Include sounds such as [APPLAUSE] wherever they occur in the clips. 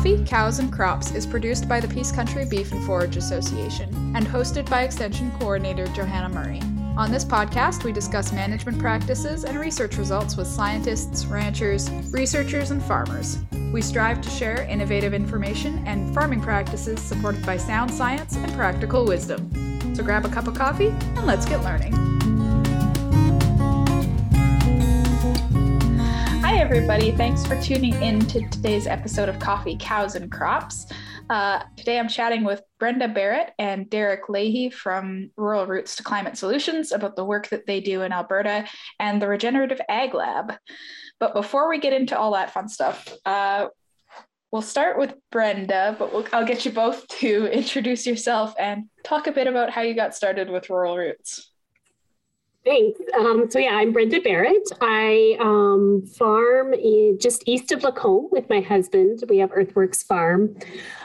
Coffee, Cows, and Crops is produced by the Peace Country Beef and Forage Association and hosted by Extension Coordinator Johanna Murray. On this podcast, we discuss management practices and research results with scientists, ranchers, researchers, and farmers. We strive to share innovative information and farming practices supported by sound science and practical wisdom. So grab a cup of coffee and let's get learning. Everybody. Thanks for tuning in to today's episode of Coffee, Cows, and Crops. Uh, today I'm chatting with Brenda Barrett and Derek Leahy from Rural Roots to Climate Solutions about the work that they do in Alberta and the Regenerative Ag Lab. But before we get into all that fun stuff, uh, we'll start with Brenda, but we'll, I'll get you both to [LAUGHS] introduce yourself and talk a bit about how you got started with Rural Roots. Thanks. Um, so yeah, I'm Brenda Barrett. I um, farm in, just east of Lacombe with my husband. We have Earthworks Farm,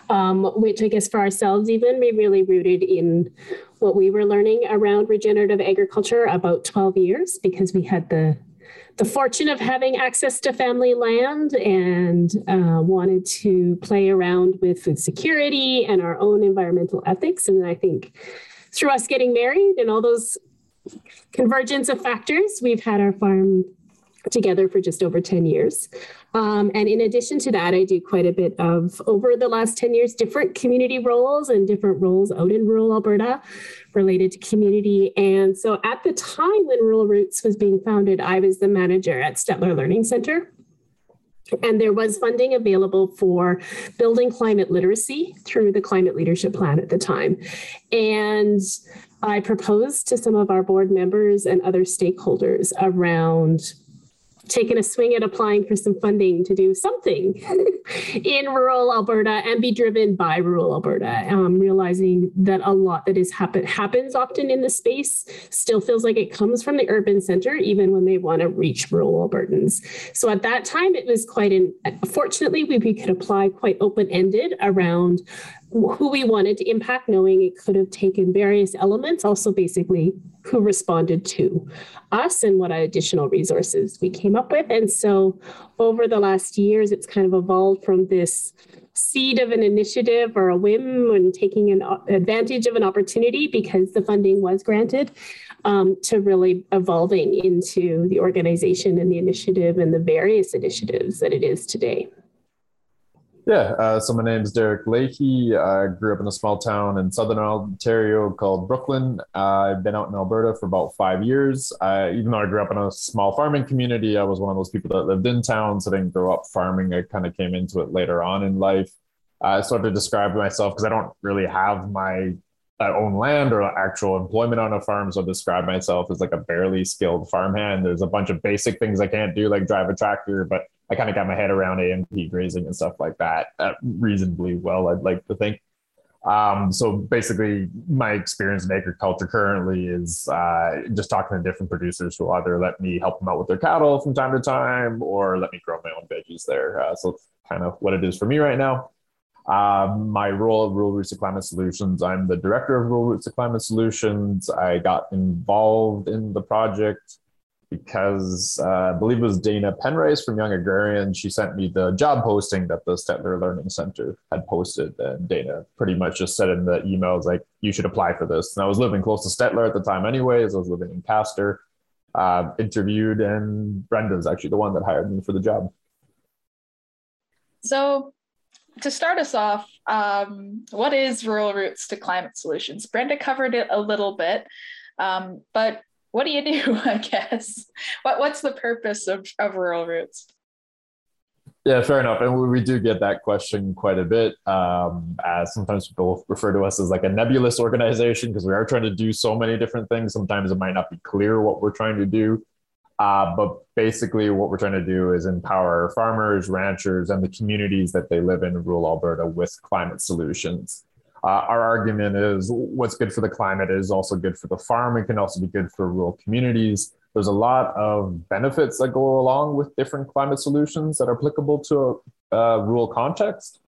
um, which I guess for ourselves even we really rooted in what we were learning around regenerative agriculture about 12 years because we had the the fortune of having access to family land and uh, wanted to play around with food security and our own environmental ethics. And I think through us getting married and all those convergence of factors, we've had our farm together for just over 10 years. Um, and in addition to that, I do quite a bit of, over the last 10 years, different community roles and different roles out in rural Alberta related to community. And so at the time when Rural Roots was being founded, I was the manager at Stettler Learning Center. And there was funding available for building climate literacy through the climate leadership plan at the time. And I proposed to some of our board members and other stakeholders around taking a swing at applying for some funding to do something [LAUGHS] in rural Alberta and be driven by rural Alberta, um, realizing that a lot that is happen happens often in the space still feels like it comes from the urban center, even when they want to reach rural Albertans. So at that time, it was quite an, fortunately, we, we could apply quite open-ended around who we wanted to impact, knowing it could have taken various elements, also basically who responded to us and what additional resources we came up with. And so over the last years, it's kind of evolved from this seed of an initiative or a whim and taking an advantage of an opportunity because the funding was granted um, to really evolving into the organization and the initiative and the various initiatives that it is today. Yeah, uh, so my name is Derek Leahy. I grew up in a small town in southern Ontario called Brooklin. Uh, I've been out in Alberta for about five years. I, even though I grew up in a small farming community, I was one of those people that lived in town, so I didn't grow up farming. I kind of came into it later on in life. I sort of describe myself because I don't really have my uh, own land or actual employment on a farm. So I describe myself as like a barely skilled farmhand. There's a bunch of basic things I can't do, like drive a tractor, but I kind of got my head around AMP grazing and stuff like that uh, reasonably well, I'd like to think. Um, so basically, my experience in agriculture currently is uh, just talking to different producers who either let me help them out with their cattle from time to time or let me grow my own veggies there. Uh, so it's kind of what it is for me right now. Um, my role at Rural Roots to Climate Solutions, I'm the director of Rural Roots to Climate Solutions. I got involved in the project because uh, I believe it was Dana Penrice from Young Agrarian. She sent me the job posting that the Stettler Learning Center had posted. And Dana pretty much just said in the emails, like, you should apply for this. And I was living close to Stettler at the time, anyways. I was living in Castor, uh, interviewed, and Brenda's actually the one that hired me for the job. So, to start us off, um, what is Rural Roots to Climate Solutions? Brenda covered it a little bit, um, but what do you do? [LAUGHS] I guess. What What's the purpose of, of Rural Roots? Yeah, fair enough. And we do get that question quite a bit. Um, as sometimes people refer to us as like a nebulous organization because we are trying to do so many different things. Sometimes it might not be clear what we're trying to do. Uh, but basically, what we're trying to do is empower farmers, ranchers, and the communities that they live in rural Alberta with climate solutions. Uh, our argument is what's good for the climate is also good for the farm. and can also be good for rural communities. There's a lot of benefits that go along with different climate solutions that are applicable to a, a rural context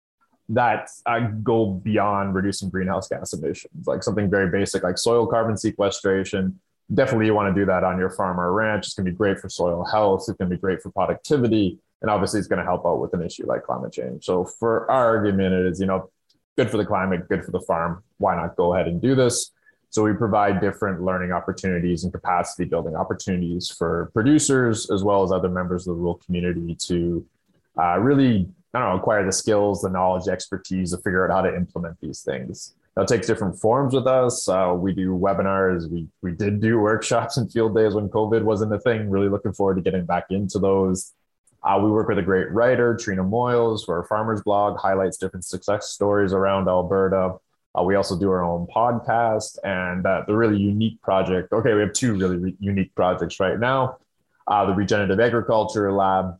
that uh, go beyond reducing greenhouse gas emissions, like something very basic like soil carbon sequestration. Definitely, you want to do that on your farm or ranch. It's going to be great for soil health. It's going to be great for productivity. And obviously, it's going to help out with an issue like climate change. So, for our argument, it is, you know, good for the climate, good for the farm. Why not go ahead and do this? So, we provide different learning opportunities and capacity building opportunities for producers as well as other members of the rural community to uh, really, I don't know, acquire the skills, the knowledge, expertise to figure out how to implement these things. It takes different forms with us. Uh, we do webinars. We we did do [LAUGHS] workshops and field days when COVID wasn't a thing. Really looking forward to getting back into those. Uh, we work with a great writer, Trina Moyles, for our farmers blog, highlights different success stories around Alberta. Uh, we also do our own podcast and uh, the really unique project. Okay, we have two really re- unique projects right now uh, the Regenerative Agriculture Lab,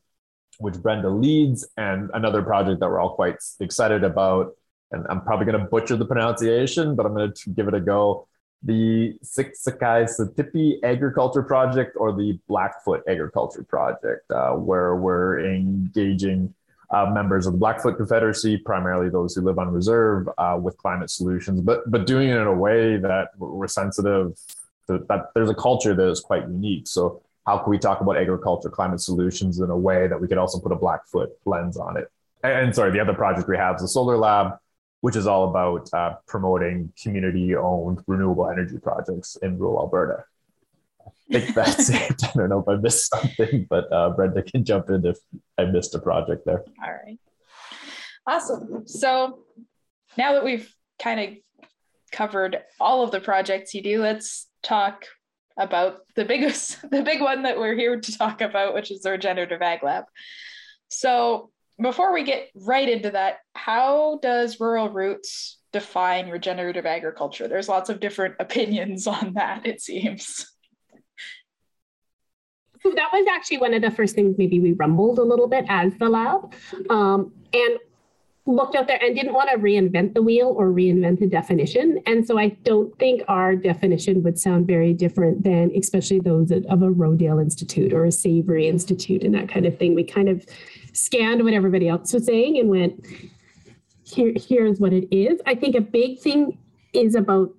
which Brenda leads, and another project that we're all quite excited about. And I'm probably going to butcher the pronunciation, but I'm going to give it a go the Siksikaitsitapi Agriculture Project or the Blackfoot Agriculture Project, uh, where we're engaging uh, members of the Blackfoot Confederacy, primarily those who live on reserve, uh, with climate solutions, but but doing it in a way that we're sensitive to, that there's a culture that is quite unique. So how can we talk about agriculture climate solutions in a way that we could also put a Blackfoot lens on it? And, and sorry, the other project we have is the Solar Lab, which is all about uh, promoting community owned renewable energy projects in rural Alberta. I think that's [LAUGHS] it. I don't know if I missed something, but uh, Brenda can jump in if I missed a project there. All right. Awesome. So now that we've kind of covered all of the projects you do, let's talk about the biggest, [LAUGHS] the big one that we're here to talk about, which is the Regenerative Ag Lab. So before we get right into that, how does Rural Roots define regenerative agriculture? There's lots of different [LAUGHS] opinions on that, it seems. So that was actually one of the first things maybe we rumbled a little bit as the lab. Um, and looked out there and didn't want to reinvent the wheel or reinvent the definition. And so I don't think our definition would sound very different than especially those of a Rodale Institute or a Savory Institute and that kind of thing. We kind of scanned what everybody else was saying and went, here, here's what it is. I think a big thing is about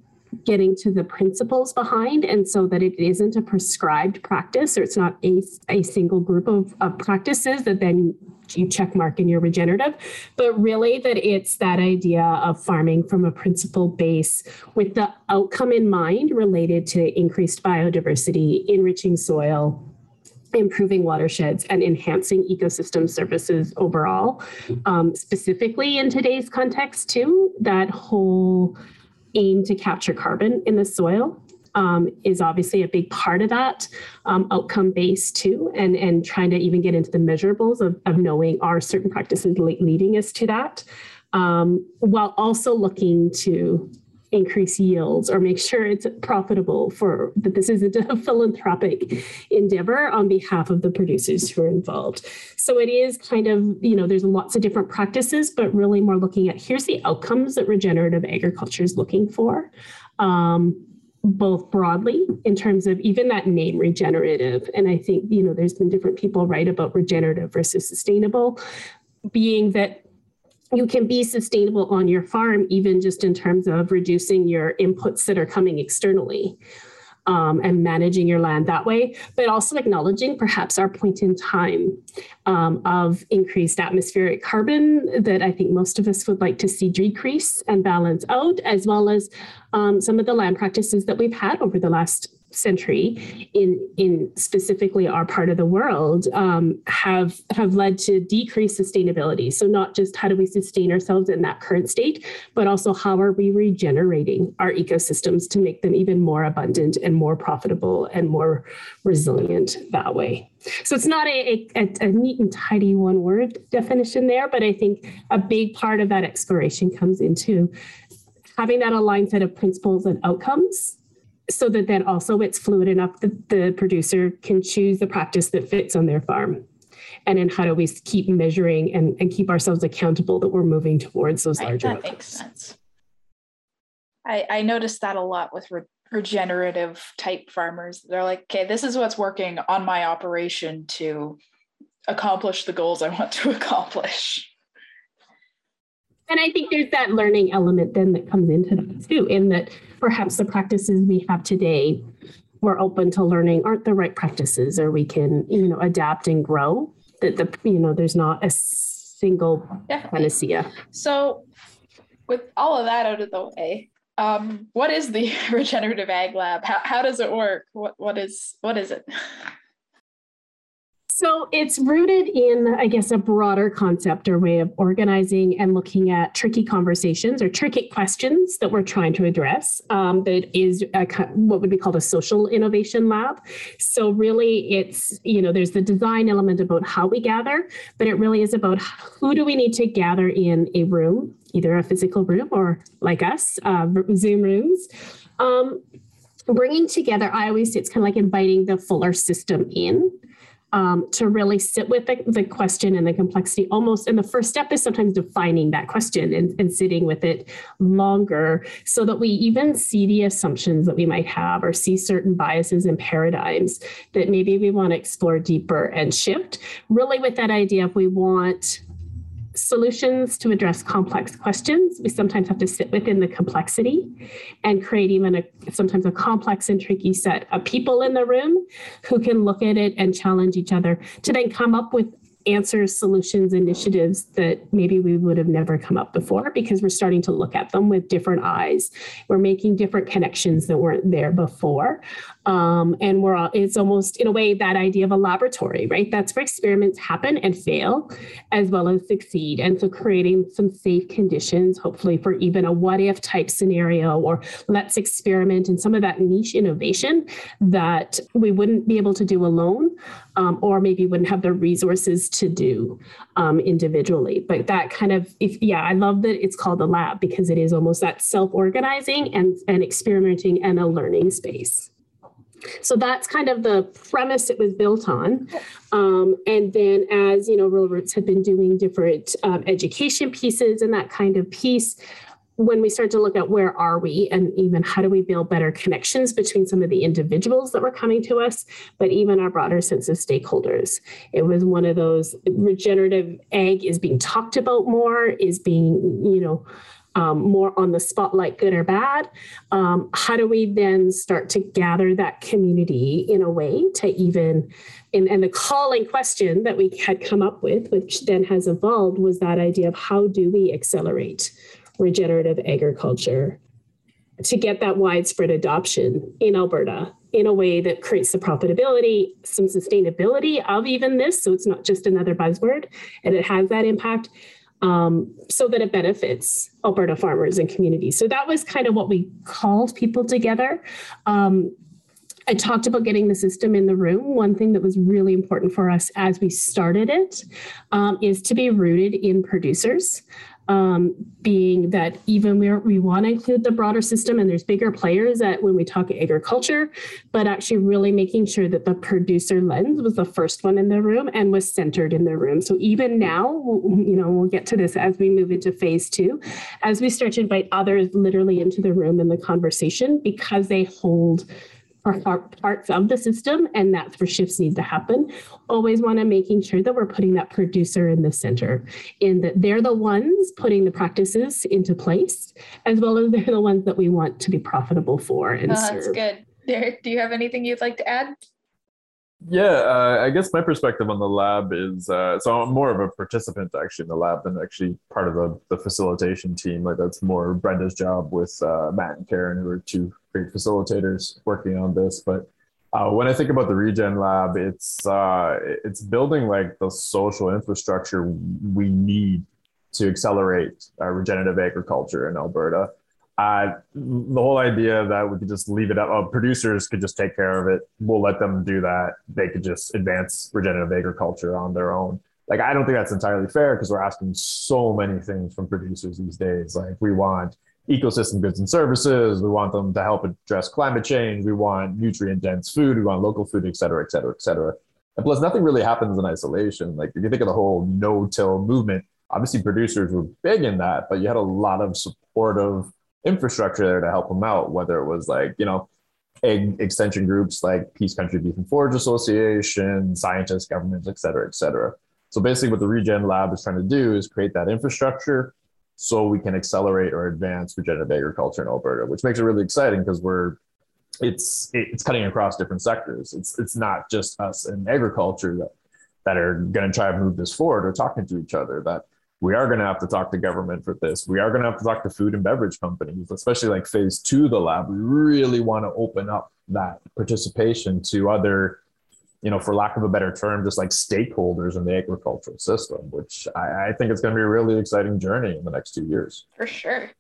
getting to the principles behind and so that it isn't a prescribed practice or it's not a, a single group of, of practices that then you check mark in your regenerative, but really that it's that idea of farming from a principle base with the outcome in mind related to increased biodiversity, enriching soil, improving watersheds and enhancing ecosystem services overall. Um, specifically in today's context, too, that whole aim to capture carbon in the soil um, is obviously a big part of that um, outcome based too and and trying to even get into the measurables of, of knowing are certain practices leading us to that um, while also looking to increase yields or make sure it's profitable for that this isn't a [LAUGHS] philanthropic endeavor on behalf of the producers who are involved. So it is kind of you know there's lots of different practices but really more looking at here's the outcomes that regenerative agriculture is looking for um, both broadly in terms of even that name regenerative. And i think you know there's been different people write about regenerative versus sustainable being that you can be sustainable on your farm, even just in terms of reducing your inputs that are coming externally. Um, and managing your land that way, but also acknowledging perhaps our point in time um, of increased atmospheric carbon that I think most of us would like to see decrease and balance out, as well as um, some of the land practices that we've had over the last century in in specifically our part of the world um, have have led to decreased sustainability. So not just how do we sustain ourselves in that current state but also how are we regenerating our ecosystems to make them even more abundant and more profitable and more resilient that way. So it's not a, a, a neat and tidy one word definition there but i think a big part of that exploration comes into having that aligned set of principles and outcomes so that then also it's fluid enough that the producer can choose the practice that fits on their farm. And then how do we keep measuring and, and keep ourselves accountable that we're moving towards those right, larger that outcomes. makes sense. I, I noticed that a lot with re- regenerative type farmers. They're like okay this is what's working on my operation to accomplish the goals i want to [LAUGHS] accomplish. And I think there's that learning element then that comes into that too, in that perhaps the practices we have today we're open to learning aren't the right practices or we can you know adapt and grow that the you know there's not a single Definitely. panacea. So, with all of that out of the way, um, what is the [LAUGHS] regenerative ag lab? How, how does it work? What what is what is it? So it's rooted in, I guess, a broader concept or way of organizing and looking at tricky conversations or tricky questions that we're trying to address. Um, that is a, what would be called a social innovation lab. So really, it's you know, there's the design element about how we gather, but it really is about who do we need to gather in a room, either a physical room or like us, uh, Zoom rooms. Um, bringing together, I always say it's kind of like inviting the fuller system in um, to really sit with the, the, question and the complexity almost. And the first step is sometimes defining that question and, and sitting with it longer so that we even see the assumptions that we might have or see certain biases and paradigms that maybe we want to explore deeper and shift. Really, with that idea, if we want solutions to address complex questions. We sometimes have to sit within the complexity and create even a sometimes a complex and tricky set of people in the room who can look at it and challenge each other to then come up with answers, solutions, initiatives that maybe we would have never come up before because we're starting to look at them with different eyes. We're making different connections that weren't there before. Um, and we're it's almost in a way that idea of a laboratory, right? That's where experiments happen and fail as well as succeed. And so creating some safe conditions, hopefully for even a what if type scenario or let's experiment in some of that niche innovation that we wouldn't be able to do alone um, or maybe wouldn't have the resources to do um, individually. But that kind of, if, yeah, I love that it's called the lab because it is almost that self-organizing and, and experimenting and a learning space. So that's kind of the premise it was built on. Um, and then as, you know, Rural Roots had been doing different um, education pieces and that kind of piece, when we start to look at where are we and even how do we build better connections between some of the individuals that were coming to us but even our broader sense of stakeholders it was one of those regenerative ag is being talked about more is being you know um, more on the spotlight, good or bad. Um, how do we then start to gather that community in a way to even, and, and the calling question that we had come up with, which then has evolved, was that idea of how do we accelerate regenerative agriculture to get that widespread adoption in Alberta in a way that creates the profitability, some sustainability of even this. So it's not just another buzzword and it has that impact um, so that it benefits Alberta farmers and communities. So that was kind of what we called people together. Um, I talked about getting the system in the room. One thing that was really important for us as we started it um, is to be rooted in producers um, being that even we we want to include the broader system and there's bigger players that when we talk agriculture, but actually really making sure that the producer lens was the first one in the room and was centered in the room. So even now, you know, we'll get to this as we move into phase two, as we start to invite others literally into the room in the conversation because they hold are parts of the system and that's where shifts need to happen. Always want to making sure that we're putting that producer in the center in that they're the ones putting the practices into place as well as they're the ones that we want to be profitable for and oh, that's serve. good. Derek do you have anything you'd like to add yeah, uh, I guess my perspective on the lab is uh, so I'm more of a participant actually in the lab than actually part of the, the facilitation team. Like that's more Brenda's job with uh, Matt and Karen, who are two great facilitators working on this. But uh, when I think about the Regen Lab, it's uh, it's building like the social infrastructure we need to accelerate uh, regenerative agriculture in Alberta. Uh, the whole idea that we could just leave it up, oh, producers could just take care of it. We'll let them do that. They could just advance regenerative agriculture on their own. Like, I don't think that's entirely fair because we're asking so many things from producers these days. Like, we want ecosystem goods and services. We want them to help address climate change. We want nutrient dense food. We want local food, et cetera, et cetera, et cetera. And plus, nothing really happens in isolation. Like if you think of the whole no-till movement, obviously producers were big in that, but you had a lot of supportive infrastructure there to help them out. Whether it was like you know, ag extension groups like Peace Country Beef and Forage Association, scientists, governments, et cetera, et cetera. So basically, what the Regen Lab is trying to do is create that infrastructure so we can accelerate or advance regenerative agriculture in Alberta, which makes it really exciting because we're it's it's cutting across different sectors. It's it's not just us in agriculture that that are going to try to move this forward or talking to each other that we are going to have to talk to government for this. We are going to have to talk to food and beverage companies, especially like phase two of the lab. We really want to open up that participation to other, you know, for lack of a better term, just like stakeholders in the agricultural system, which I, I think it's going to be a really exciting journey in the next two years. For sure.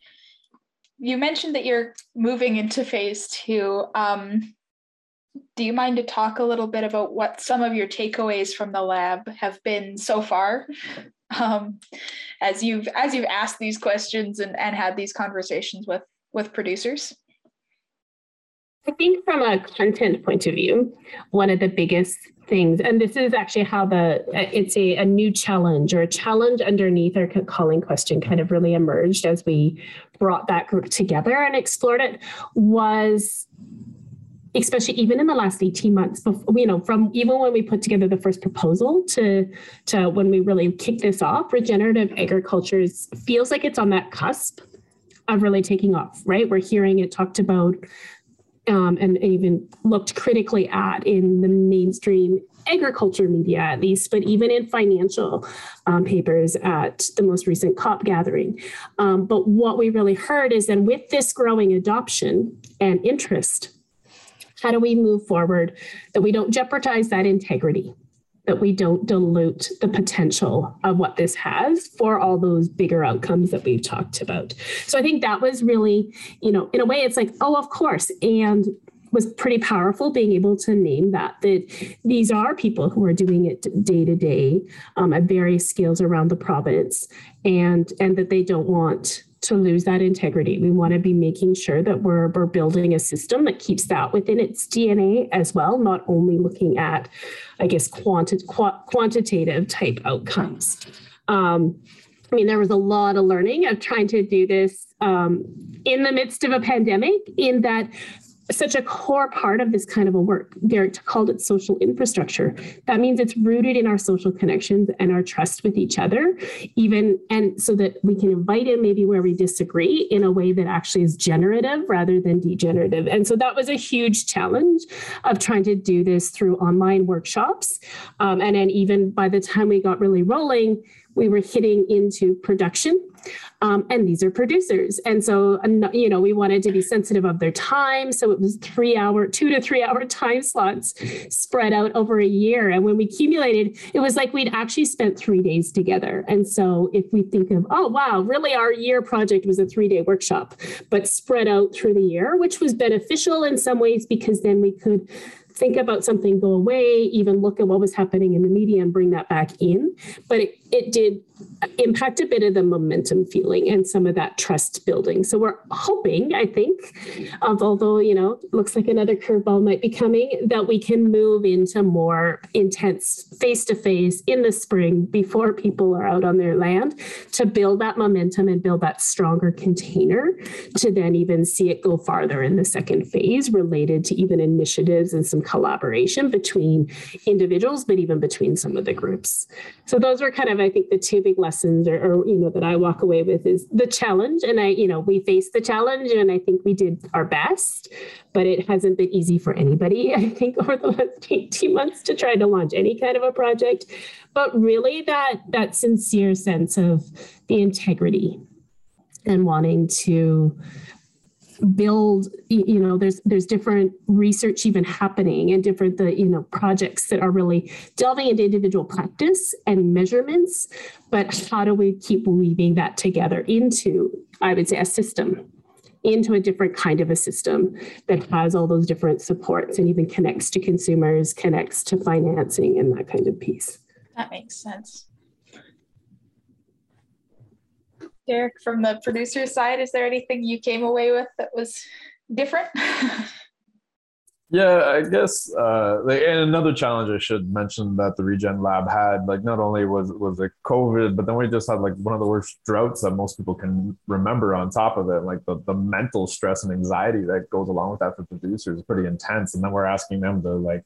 You mentioned that you're moving into phase two. Um, do you mind to talk a little bit about what some of your takeaways from the lab have been so far um, as you've as you've asked these questions and, and had these conversations with with producers? I think from a content point of view one of the biggest things and this is actually how the it's a, a new challenge or a challenge underneath our calling question kind of really emerged as we brought that group together and explored it was especially even in the last 18 months before, you know from even when we put together the first proposal to to when we really kick this off regenerative agriculture feels like it's on that cusp of really taking off right? We're hearing it talked about um, and even looked critically at in the mainstream agriculture media at least but even in financial um, papers at the most recent COP gathering. Um, but what we really heard is then with this growing adoption and interest how do we move forward that we don't jeopardize that integrity? That we don't dilute the potential of what this has for all those bigger outcomes that we've talked about. So I think that was really, you know, in a way, it's like, oh, of course. And was pretty powerful being able to name that that these are people who are doing it day to day at various scales around the province and and that they don't want to lose that integrity. We want to be making sure that we're, we're building a system that keeps that within its DNA as well, not only looking at, I guess, quanti- qu- quantitative type outcomes. Um, I mean, there was a lot of learning of trying to do this um, in the midst of a pandemic, in that such a core part of this kind of a work. Derek called it social infrastructure. That means it's rooted in our social connections and our trust with each other, even and so that we can invite in maybe where we disagree in a way that actually is generative rather than degenerative. And so that was a huge challenge of trying to do this through online workshops. Um, and then even by the time we got really rolling, we were hitting into production. Um, and these are producers. And so, you know, we wanted to be sensitive of their time. So it was three hour, two to three hour [LAUGHS] time slots spread out over a year. And when we accumulated, it was like we'd actually spent three days together. And so if we think of, oh, wow, really our year project was a three day workshop, but spread out through the year, which was beneficial in some ways because then we could think about something go away, even look at what was happening in the media and bring that back in. But it, it did impact a bit of the momentum feeling and some of that trust building. So we're hoping, I think, of although, you know, looks like another curveball might be coming, that we can move into more intense face to face in the spring before people are out on their land to build that momentum and build that stronger container to then even see it go farther in the second phase related to even initiatives and some collaboration between individuals, but even between some of the groups. So those were kind of, I think, the two big lessons or, or, you know that i walk away with is the challenge and i you know we faced the challenge and i think we did our best but it hasn't been easy for anybody [LAUGHS] i think over the last 18 months to try to launch any kind of a project but really that that sincere sense of the integrity and wanting to build you know there's there's different research even happening and different the you know projects that are really delving into individual practice and measurements. But how do we keep weaving that together into i would say a system into a different kind of a system that has all those different supports and even connects to consumers connects to financing and that kind of piece? That makes sense Derek, from the producer side, is there anything you came away with that was different? [LAUGHS] yeah, I guess. Uh, and another challenge I should mention that the Regen Lab had, like, not only was was it COVID, but then we just had like one of the worst droughts that most people can remember. On top of it, like the the mental stress and anxiety that goes along with that for producers is pretty intense. And then we're asking them to like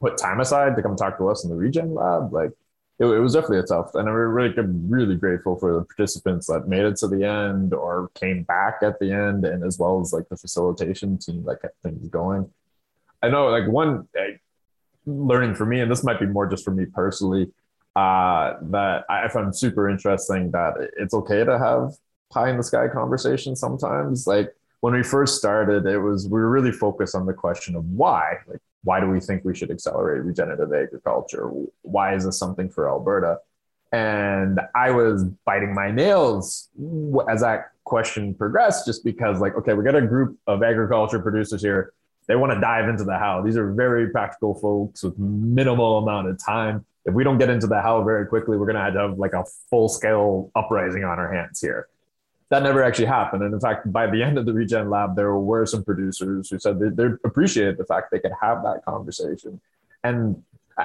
put time aside to come talk to us in the Regen Lab, like it, it, was definitely a tough, and I'm really, really grateful for the participants that made it to the end or came back at the end, and as well as like the facilitation team that kept things going. I know, like one learning for me, and this might be more just for me personally, uh, that I found super interesting. That it's okay to have pie in the sky conversations sometimes. Like when we first started, it was we were really focused on the question of why. Like why do we think we should accelerate regenerative agriculture? Why is this something for Alberta? And I was biting my nails as that question progressed, just because, like, okay, we got a group of agriculture producers here. They want to dive into the how. These are very practical folks with minimal amount of time. If we don't get into the how very quickly, we're going to have to have like a full scale uprising on our hands here. That never actually happened. And in fact, by the [LAUGHS] end of the Regen Lab, there were some producers who said they, they appreciated the fact they could have that conversation. And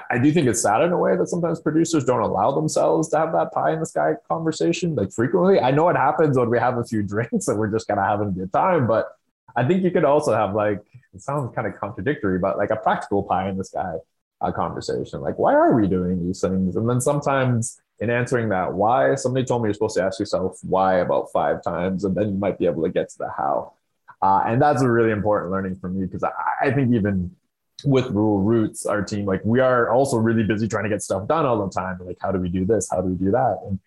I do think it's sad in a way that sometimes producers don't allow themselves to have that pie in the sky conversation like frequently. I know it happens when we have a few [LAUGHS] drinks and we're just kind of having a good time, but I think you could also have like it sounds kind of contradictory, but like a practical pie in the sky uh, conversation. Like, why are we doing these things? And then sometimes in answering that why, somebody told me you're supposed to ask yourself why about five times, and then you might be able to get to the how. Uh, and that's a really important learning for me because I, I think even with rural roots our team like we are also really busy trying to get stuff done all the time. Like how do we do this? How do we do that? And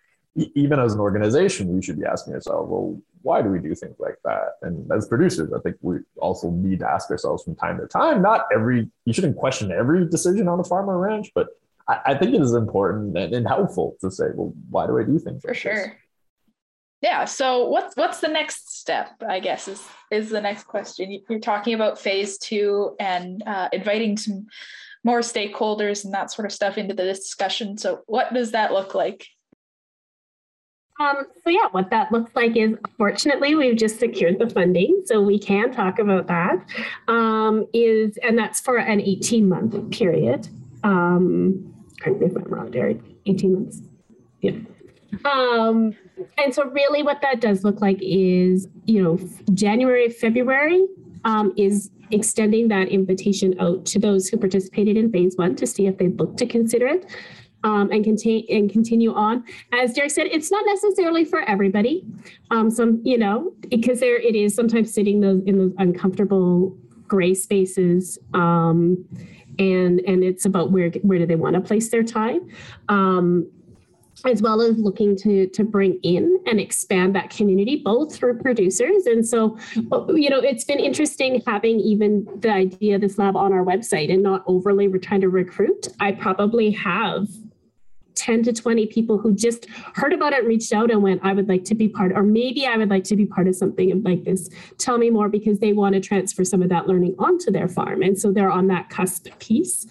even as an organization we should be asking ourselves well why do we do things like that? And as producers i think we also need to ask ourselves from time to time not every you shouldn't question every decision on a farm or ranch but i, I think it is important and, and, helpful to say well why do i do things for like sure this? yeah so what's what's the next step i guess is is the next question you're talking about phase two and uh, inviting some more stakeholders and that sort of stuff into the discussion so what does that look like um, so yeah, what that looks like is fortunately we've just secured the funding, so we can talk about that. Um, is and that's for an 18 month period. Um, correct me if I'm wrong, Derek. 18 months. Yeah. Um, and so really what that does look like is, you know, January, February um, is extending that invitation out to those who participated in phase one to see if they'd look to consider it. Um, and continue and continue on. As Derek said, it's not necessarily for everybody. Um, some, you know, because there it is sometimes sitting those in those uncomfortable gray spaces. Um, and and it's about where where do they want to place their time. Um, as well as looking to to bring in and expand that community both through producers and so you know it's been interesting having even the idea of this lab on our website and not overly we're trying to recruit i probably have 10 to 20 people who just heard about it, reached out and went, I would like to be part, or maybe I would like to be part of something like this. Tell me more because they want to transfer some of that learning onto their farm. And so they're on that cusp piece.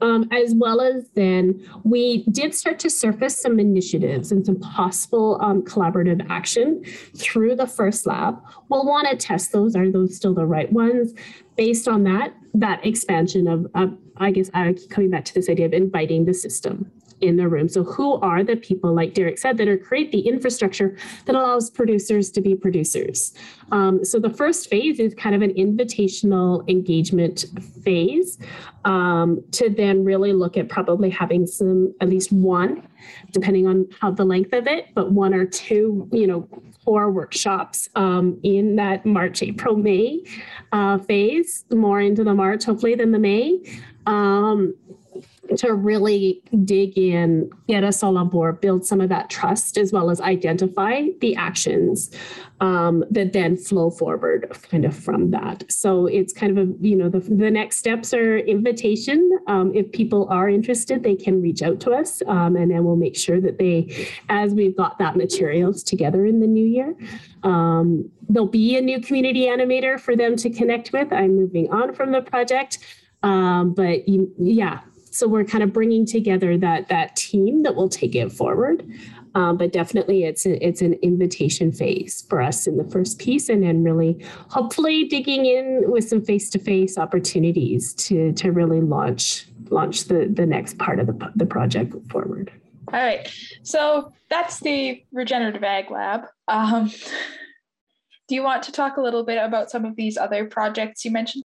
Um, as well as then we did start to surface some initiatives and some possible um, collaborative action through the first lab. We'll want to test those. Are those still the right ones? Based on that, that expansion of, of I guess I keep coming back to this idea of inviting the system in the room. So who are the people, like Derek said, that are create the infrastructure that allows producers to be producers? Um, so the first phase is kind of an invitational engagement phase um, to then really look at probably having some, at least one, depending on how the length of it, but one or two, you know, core workshops um, in that March, April, May uh, phase, more into the March, hopefully, than the May. Um, to really dig in, get us all on board, build some of that trust, as well as identify the actions um, that then flow forward kind of from that. So it's kind of a, you know, the, the next steps are invitation. Um, if people are interested, they can reach out to us um, and then we'll make sure that they, as we've got that materials together in the new year, um, there'll be a new community animator for them to connect with. I'm moving on from the project. Um, but you, yeah, so we're kind of bringing together that that team that will take it forward. Um, but definitely, it's a, it's an invitation phase for us in the first piece, and then really, hopefully, digging in with some face to face opportunities to to really launch launch the the next part of the the project forward. All right, so that's the regenerative ag lab. Um, [LAUGHS] do you want to talk a little bit about some of these other projects you mentioned?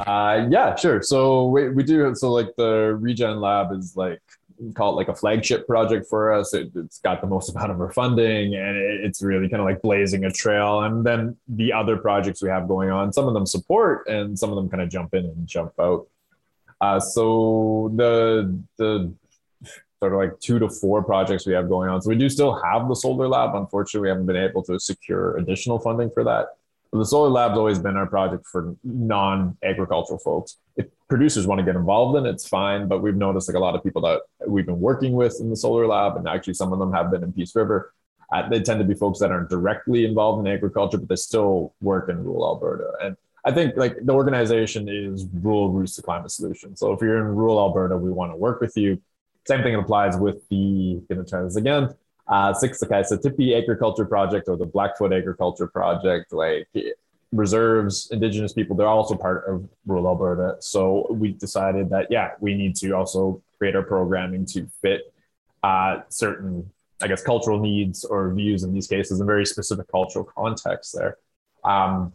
Uh, yeah, sure. So we, we do so like the Regen Lab is like call it like a flagship project for us. It, has got the most [LAUGHS] amount of our funding, and it, it's really kind of like blazing a trail. And then the other projects we have going on, some of them support, and some of them kind of jump in and jump out. Uh, so the the sort of like two to four projects we have going on. So we do still have the solar lab. Unfortunately, we haven't been able to secure additional funding for that. The solar lab's always been our project for non-agricultural folks. If producers want to get involved in it, it's fine. But we've noticed like a lot of people that we've been working with in the solar lab, and actually some of them have been in Peace River. Uh, they tend to be folks that aren't directly involved in agriculture, but they still work in rural Alberta. And I think like the organization is Rural Roots to Climate Solutions. So if you're in rural Alberta, we want to work with you. Same thing applies with the, to try this again, uh, six, so Tippy Agriculture Project or the Blackfoot Agriculture Project, like reserves, Indigenous people, they're also part of rural Alberta. So we decided that, yeah, we need to also create our programming to fit uh, certain, I guess, cultural needs or views in these cases, in very specific cultural context there. Um,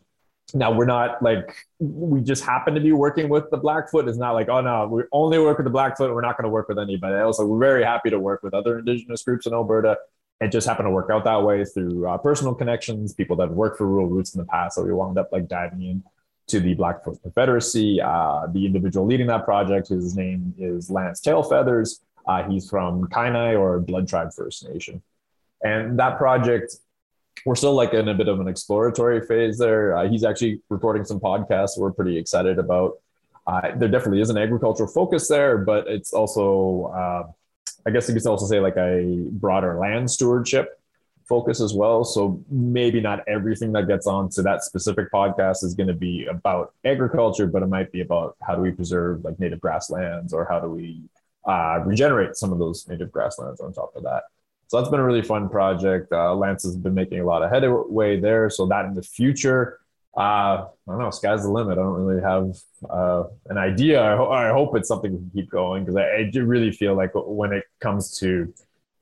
now we're not like we just happen to be working with the Blackfoot. It's not like oh no, we only work with the Blackfoot. We're not going to work with anybody else. So we're very happy to work with other Indigenous groups in Alberta. It just happened to work out that way through uh, personal connections, people that have worked for Rural Roots in the past. So we wound up like diving in to the Blackfoot Confederacy. Uh, the individual leading that project, his name is Lance Tailfeathers. Uh, he's from Kainai or Blood Tribe First Nation. And that project we're still like in a bit of an exploratory phase there. Uh, he's actually recording some podcasts we're pretty excited about. Uh, there definitely is an agricultural focus there, but it's also, uh, I guess you could also say like a broader land stewardship focus as well. So maybe not everything that gets onto that specific podcast is going to be about agriculture, but it might be about how do we preserve like native grasslands or how do we uh, regenerate some of those native grasslands on top of that. So that's been a really fun project. Uh, Lance has been making a lot of headway there. So that in the future, uh, I don't know, sky's the limit. I don't really have uh, an idea. I, ho- I, hope it's something we can keep going because I, I, do really feel like when it comes to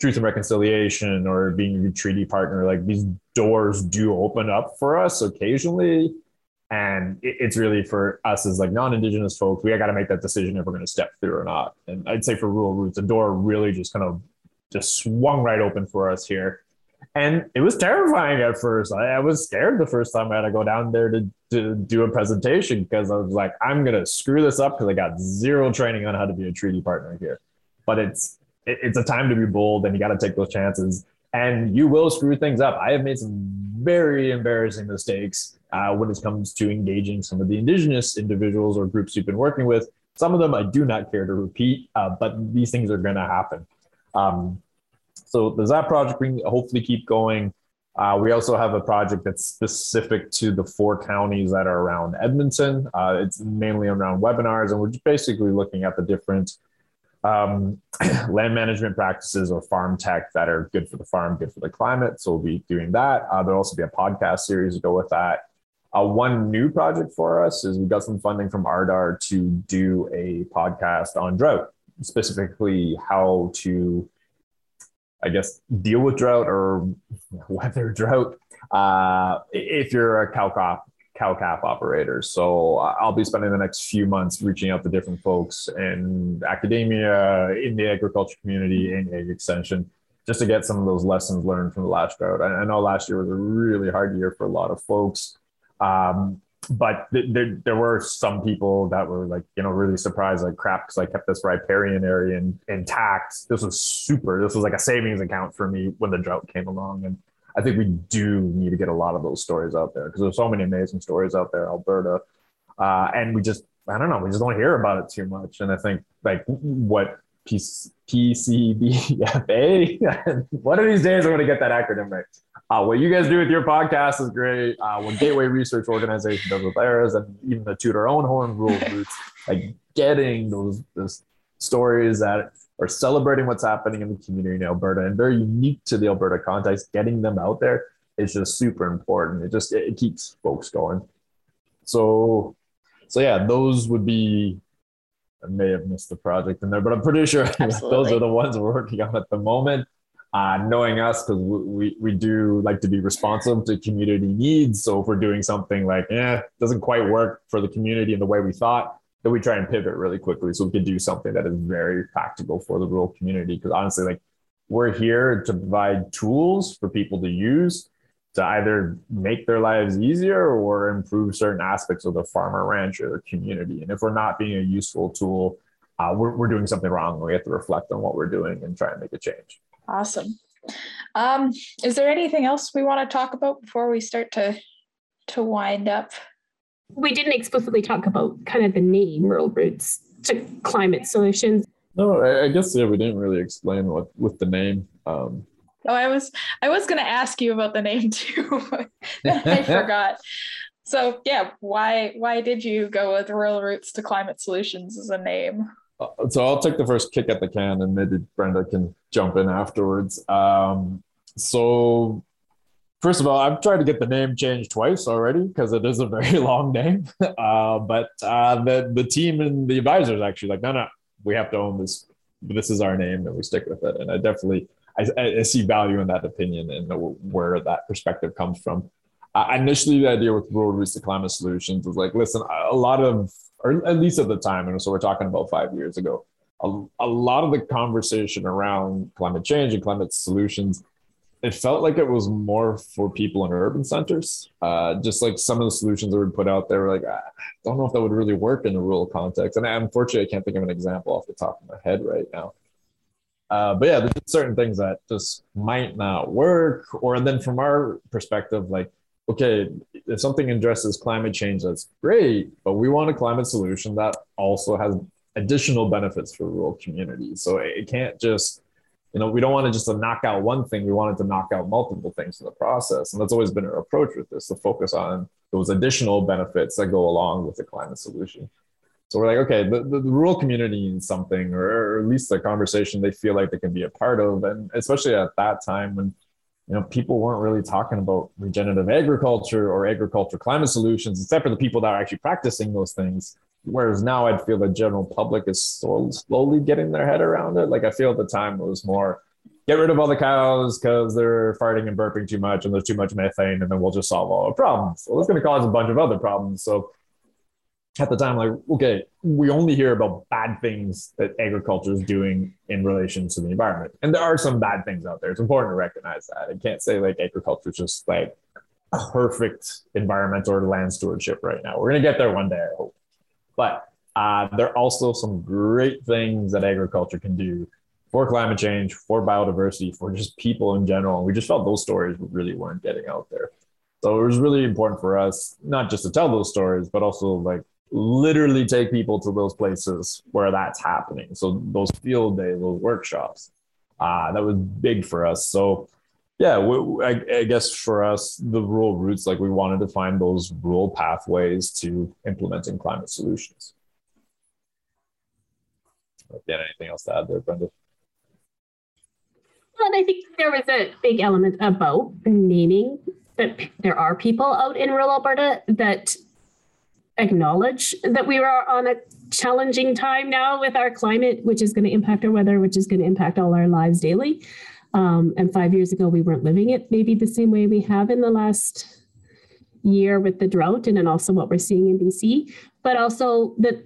truth and reconciliation or being a treaty partner, like these doors do open up for us occasionally. And it, it's really for us as like non-indigenous folks, we got to make that decision if we're going to step through or not. And I'd say for rural roots, the door really just kind of just swung right open for us here. And it was terrifying at first. I, I was scared the first time I had to go down there to, to do a presentation because I was like, I'm going to screw this up because I got zero training on how to be a treaty partner here. But it's, it, it's a time to be bold and you got to take those chances and you will screw things up. I have made some very embarrassing mistakes uh, when it comes to engaging some of the indigenous individuals or groups you've been working with. Some of them I do not care to repeat, uh, but these things are going to happen. Um, so there's that project we hopefully keep going. Uh, we also have a project that's specific to the four counties that are around Edmonton. Uh, it's mainly around webinars, and we're just basically looking at the different um, [CLEARS THROAT] land management practices or farm tech that are good for the farm, good for the climate. So we'll be doing that. Uh, there'll also be a podcast series to go with that. Uh, one new project for us is we got some funding from RDAR to do a podcast on drought, specifically how to I guess, deal with drought or [LAUGHS] weather drought uh, if you're a cow crop cow calf operator. So uh, I'll be spending the next few months reaching out to different folks in academia, in the agriculture community, in ag extension, just to get some of those lessons learned from the last drought. I, know last year was a really hard year for a lot of folks. Um, but th- there, there were some people that were like, you know, really surprised, like crap, because I kept this riparian area in, intact. This was super. This was like a savings account for me when the drought came along. And I think we do need to get a lot of those stories out there because there's so many amazing stories out there, Alberta. Uh, and we just, I don't know, we just don't hear about it too much. And I think like what PCBFA, one of these days I'm going to get that acronym right uh, what you guys do with your podcast is great. Uh, what Gateway Research Organization does with theirs, and even the Tutor Own Horn Rural Roots, like getting those, those stories that are celebrating what's happening in the community in Alberta and very unique to the Alberta context, getting them out there is just super important. It just it keeps folks going. So, so yeah, those would be. I may have missed the project in there, but I'm pretty sure [LAUGHS] those are the ones we're working on at the moment uh, knowing us because we, we do like to be responsive to community needs. So if we're doing something like, eh, doesn't quite work for the community in the way we thought, then we try and pivot really quickly so we can do something that is very practical for the rural community. Because honestly, like we're here to provide tools for people to use to either make their lives easier or improve certain aspects of the farmer rancher community. And if we're not being a useful tool uh, we're, we're doing something wrong. We have to reflect on what we're doing and try and make a change. Awesome. Um, is there anything else we want to talk about before we start to to wind up? We didn't explicitly talk about kind of the name Rural Roots to Climate Solutions. No, I, I guess yeah, we didn't really explain what with the name. Um, oh, I was I was going to ask you about the name [LAUGHS] too, but I [LAUGHS] forgot. So yeah, why why did you go with Rural Roots to Climate Solutions as a name? Uh, so I'll take the first kick at the can, and maybe Brenda can jump in afterwards. Um, so first of all, I've tried to get the name changed twice already because it is a very [LAUGHS] long name. [LAUGHS] Uh, but uh, the the team and the advisors actually like, no, no, we have to own this. This is our name, and we stick with it. And I definitely I, I see value in that opinion and where that perspective comes from. Uh, initially, the idea with Rural Roots Climate Solutions was like, listen, a lot of, or at least at the time, and so we're talking about five years ago, a, a lot of the conversation around climate change and climate solutions it felt like it was more for people in urban centers. Uh, just like some of the solutions that were put out there, were like I don't know if that would really work in a rural context. And unfortunately, I can't think of an example off the top of my head right now. Uh, but yeah, there's certain things that just might not work. Or then from our perspective, like, okay, if something addresses climate change, that's great, but we want a climate solution that also has additional benefits for rural communities. So it can't just you know, we don't want to just knock out one thing. We wanted to knock out multiple things in the process. And that's always been our approach with this, to focus on those additional benefits that go along with the climate solution. So we're like, okay, the, the, the rural community needs something, or, or, at least the conversation they feel like they can be a part of. And especially at that time when, you know, people weren't really talking about regenerative agriculture or agriculture climate solutions, except for the people that are actually practicing those things. Whereas now I'd feel the general public is slowly getting their head around it. Like I feel at the time it was more get rid of all the cows because they're farting and burping too much and there's too much methane and then we'll just solve all our problems. Well, it's going to cause a bunch of other problems. So at the time, like, okay, we only hear about bad things that agriculture is doing in relation to the environment. And there are some bad things out there. It's important to recognize that. I can't say like agriculture is just like perfect environmental or land stewardship right now. We're going to get there one day, I hope. But uh, there are also some great things that agriculture can do for climate change, for biodiversity, for just people in general. We just felt those stories really weren't getting out there. So it was really important for us not just to tell those stories, but also like literally take people to those places where that's happening. So those field days, those workshops, uh, that was big for us. So yeah, we, I, I, guess for us, the rural roots, like we wanted to find those rural pathways to implementing climate solutions. Yeah, anything else to add there, Brenda? And I think there was a big element about naming that there are people out in rural Alberta that acknowledge that we are on a challenging time now with our climate, which is going to impact our weather, which is going to impact all our lives daily. Um, and five years ago, we weren't living it maybe the same way we have in the last year with the drought and then also what we're seeing in BC, but also that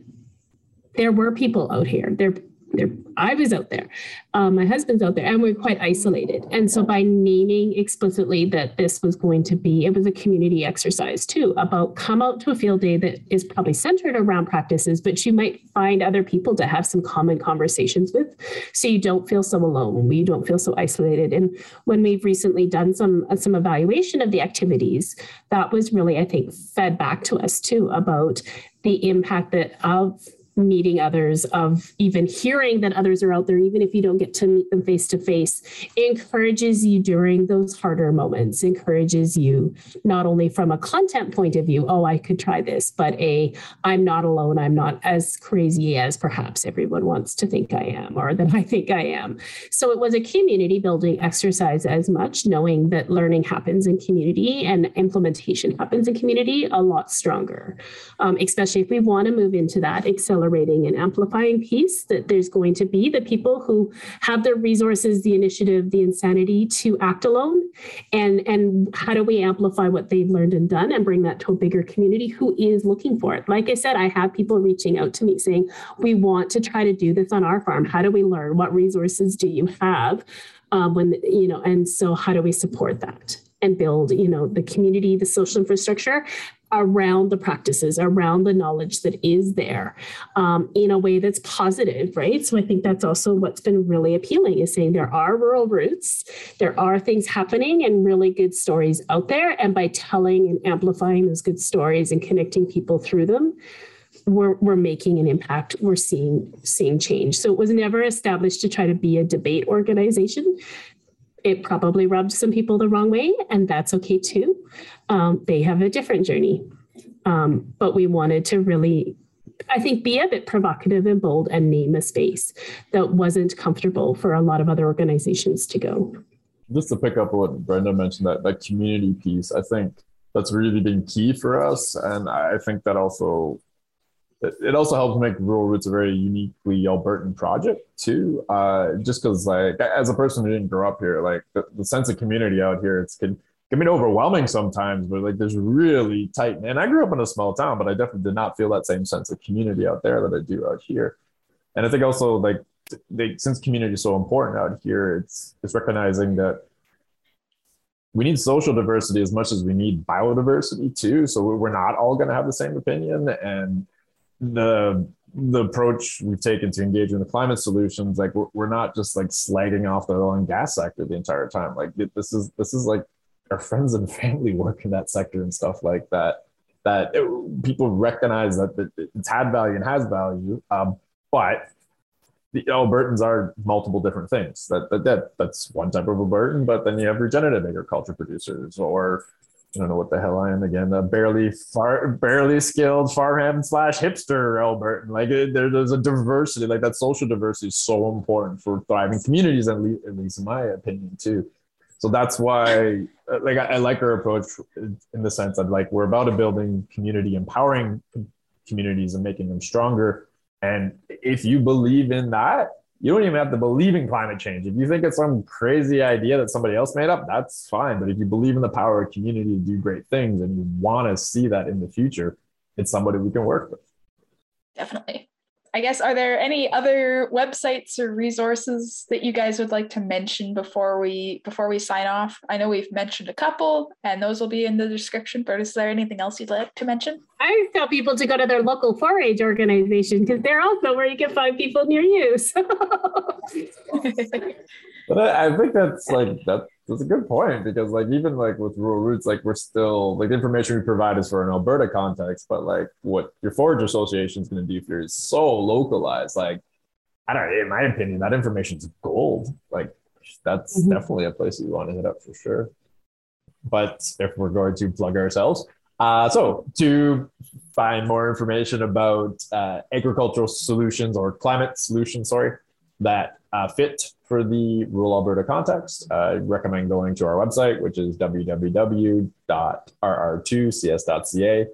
there were people out here. There there, I was out there, um, my husband's out there, and we're quite isolated. And so, by naming explicitly that this was going to be, it was a community exercise too about come out to a field day that is probably centered around practices, but you might find other people to have some common conversations with, so you don't feel so alone, you don't feel so isolated. And when we've recently done some some evaluation of the activities, that was really, I think, fed back to us too about the impact that of meeting others, of even hearing that others are out there, even if you don't get to meet them face to face, encourages you during those harder moments, encourages you not only from a content point of view, oh, I could try this, but a I'm not alone, I'm not as crazy as perhaps everyone wants to think I am or that I think I am. So it was a community building exercise as much, knowing that learning happens in community and implementation happens in community a lot stronger, um, especially if we want to move into that accelerated accelerating and amplifying piece that there's going to be the people who have the resources the initiative the insanity to act alone. And and how do we amplify what they've learned and done and bring that to a bigger community who is looking for it? Like i said i have people reaching out to me saying we want to try to do this on our farm. How do we learn? What resources do you have? Um, when you know and so how do we support that and build you know the community the social infrastructure around the practices, around the knowledge that is there um, in a way that's positive, right? So I think that's also what's been really appealing is saying there are rural roots, there are things happening and really good stories out there. And by telling and amplifying those good stories and connecting people through them, we're, we're making an impact we're seeing seeing change so it was never established to try to be a debate organization it probably rubbed some people the wrong way, and that's okay too. Um, they have a different journey. Um, but we wanted to really, I think, be a bit provocative and bold and name a space that wasn't comfortable for a lot of other organizations to go. Just to pick up what Brenda mentioned, that, that community piece, I think that's really been key for us. And I think that also it also helps make Rural Roots a very uniquely Albertan project too. Uh, just because, like, as a person who didn't grow up here, like the, the sense of community out here, it's can can be overwhelming sometimes. But like, there's really tight. And I grew up in a small town, but I definitely did not feel that same sense of community out there that I do out here. And I think also like they, since community is so important out here, it's it's recognizing that we need social diversity as much as we need biodiversity too. So we're not all going to have the same opinion and the the approach we've taken to engage in the climate solutions like we're, we're not just like slagging off the oil and gas sector the entire time like this is this is like our friends and family [LAUGHS] work in that sector and stuff like that that it, people recognize that it's had value and has value um, but the Albertans are multiple different things. That, that that that's one type of Albertan, but then you have regenerative agriculture producers or I don't know what the hell I am again. A barely far, barely skilled farmhand slash hipster Albertan. Like uh, there, there's a diversity, like that social diversity is so important for thriving communities, at least, at least in my opinion too. So that's why, uh, like, I, I like our approach in the sense that like we're about a building community, empowering communities and making them stronger. And if you believe in that, you don't even have to believe in climate change. If you think it's some crazy idea that somebody else made up, that's fine. But if you believe in the power of community to do great things and you want to see that in the future, it's somebody we can work with. Definitely. I guess are there any other websites or resources that you guys would like to mention before we before we sign off? I know we've mentioned a couple and those will be in the description, but is there anything else you'd like to mention? I tell people to go to their local forage organization because they're also where you can find people near you. So. [LAUGHS] but I, I think that's like that that's a good point because like even like with rural roots like we're still like the information we provide is for an alberta context but like what your forage association is going to do for you is so localized like i don't know in my opinion that information is gold like that's mm-hmm. definitely a place you want to hit up for sure but if we're going to plug ourselves uh, so to find more information about uh, agricultural solutions or climate solutions sorry that uh, fit for the rural Alberta context, uh, I recommend going to our website, which is www.rr2cs.ca.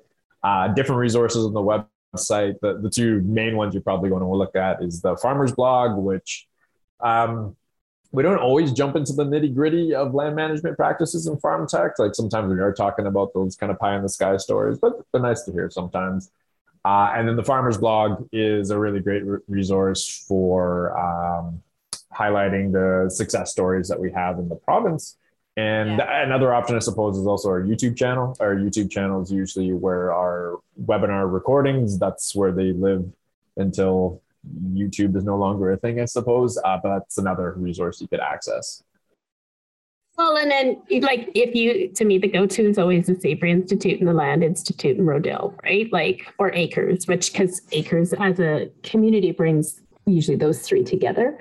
Uh, different resources on the website. The, the two main ones you're probably going to look at is the farmer's blog, which um, we don't always jump into the nitty gritty of land management practices and farm tech. Like sometimes we are talking about those kind of pie in the sky stories, but they're nice to hear sometimes. Uh, and then the farmer's blog is a really great re- resource for um, highlighting the success stories that we have in the province. And yeah. another option, I suppose, is also our YouTube channel. Our YouTube channel is usually where our webinar recordings, that's where they live until YouTube is no longer a thing, I suppose. Uh, but that's another resource you could access. Well, and then like if you to me the go-to is always the Savory Institute and the Land Institute in Rodale, right? Like or Acres, which because Acres as a community brings usually those three together.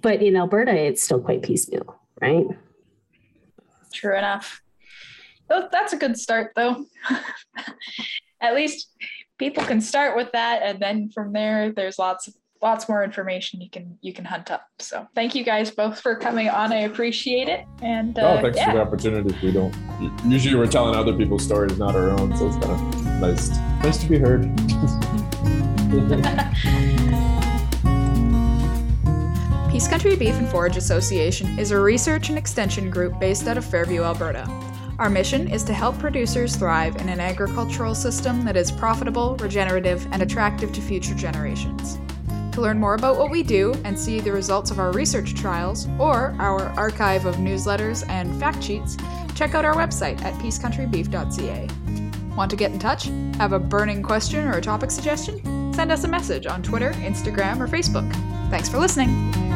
But in Alberta, it's still quite piecemeal, right? True enough. That's a good start, though. [LAUGHS] At least people can start with that, and then from there, there's lots of lots more information you can you can hunt up. So thank you guys both for coming on. I appreciate it. And oh, uh, oh, thanks yeah. for the opportunity. We don't usually we're telling other people's stories, not our own. So it's kind of nice nice to be heard. [LAUGHS] Peace Country Beef and Forage Association is a research and extension group based out of Fairview, Alberta. Our mission is to help producers thrive in an agricultural system that is profitable, regenerative, and attractive to future generations. To learn more about what we do and see the results of our research trials or our archive of newsletters and fact sheets, check out our website at peacecountrybeef.ca. Want to get in touch? Have a burning question or a topic suggestion? Send us a message on Twitter, Instagram, or Facebook. Thanks for listening.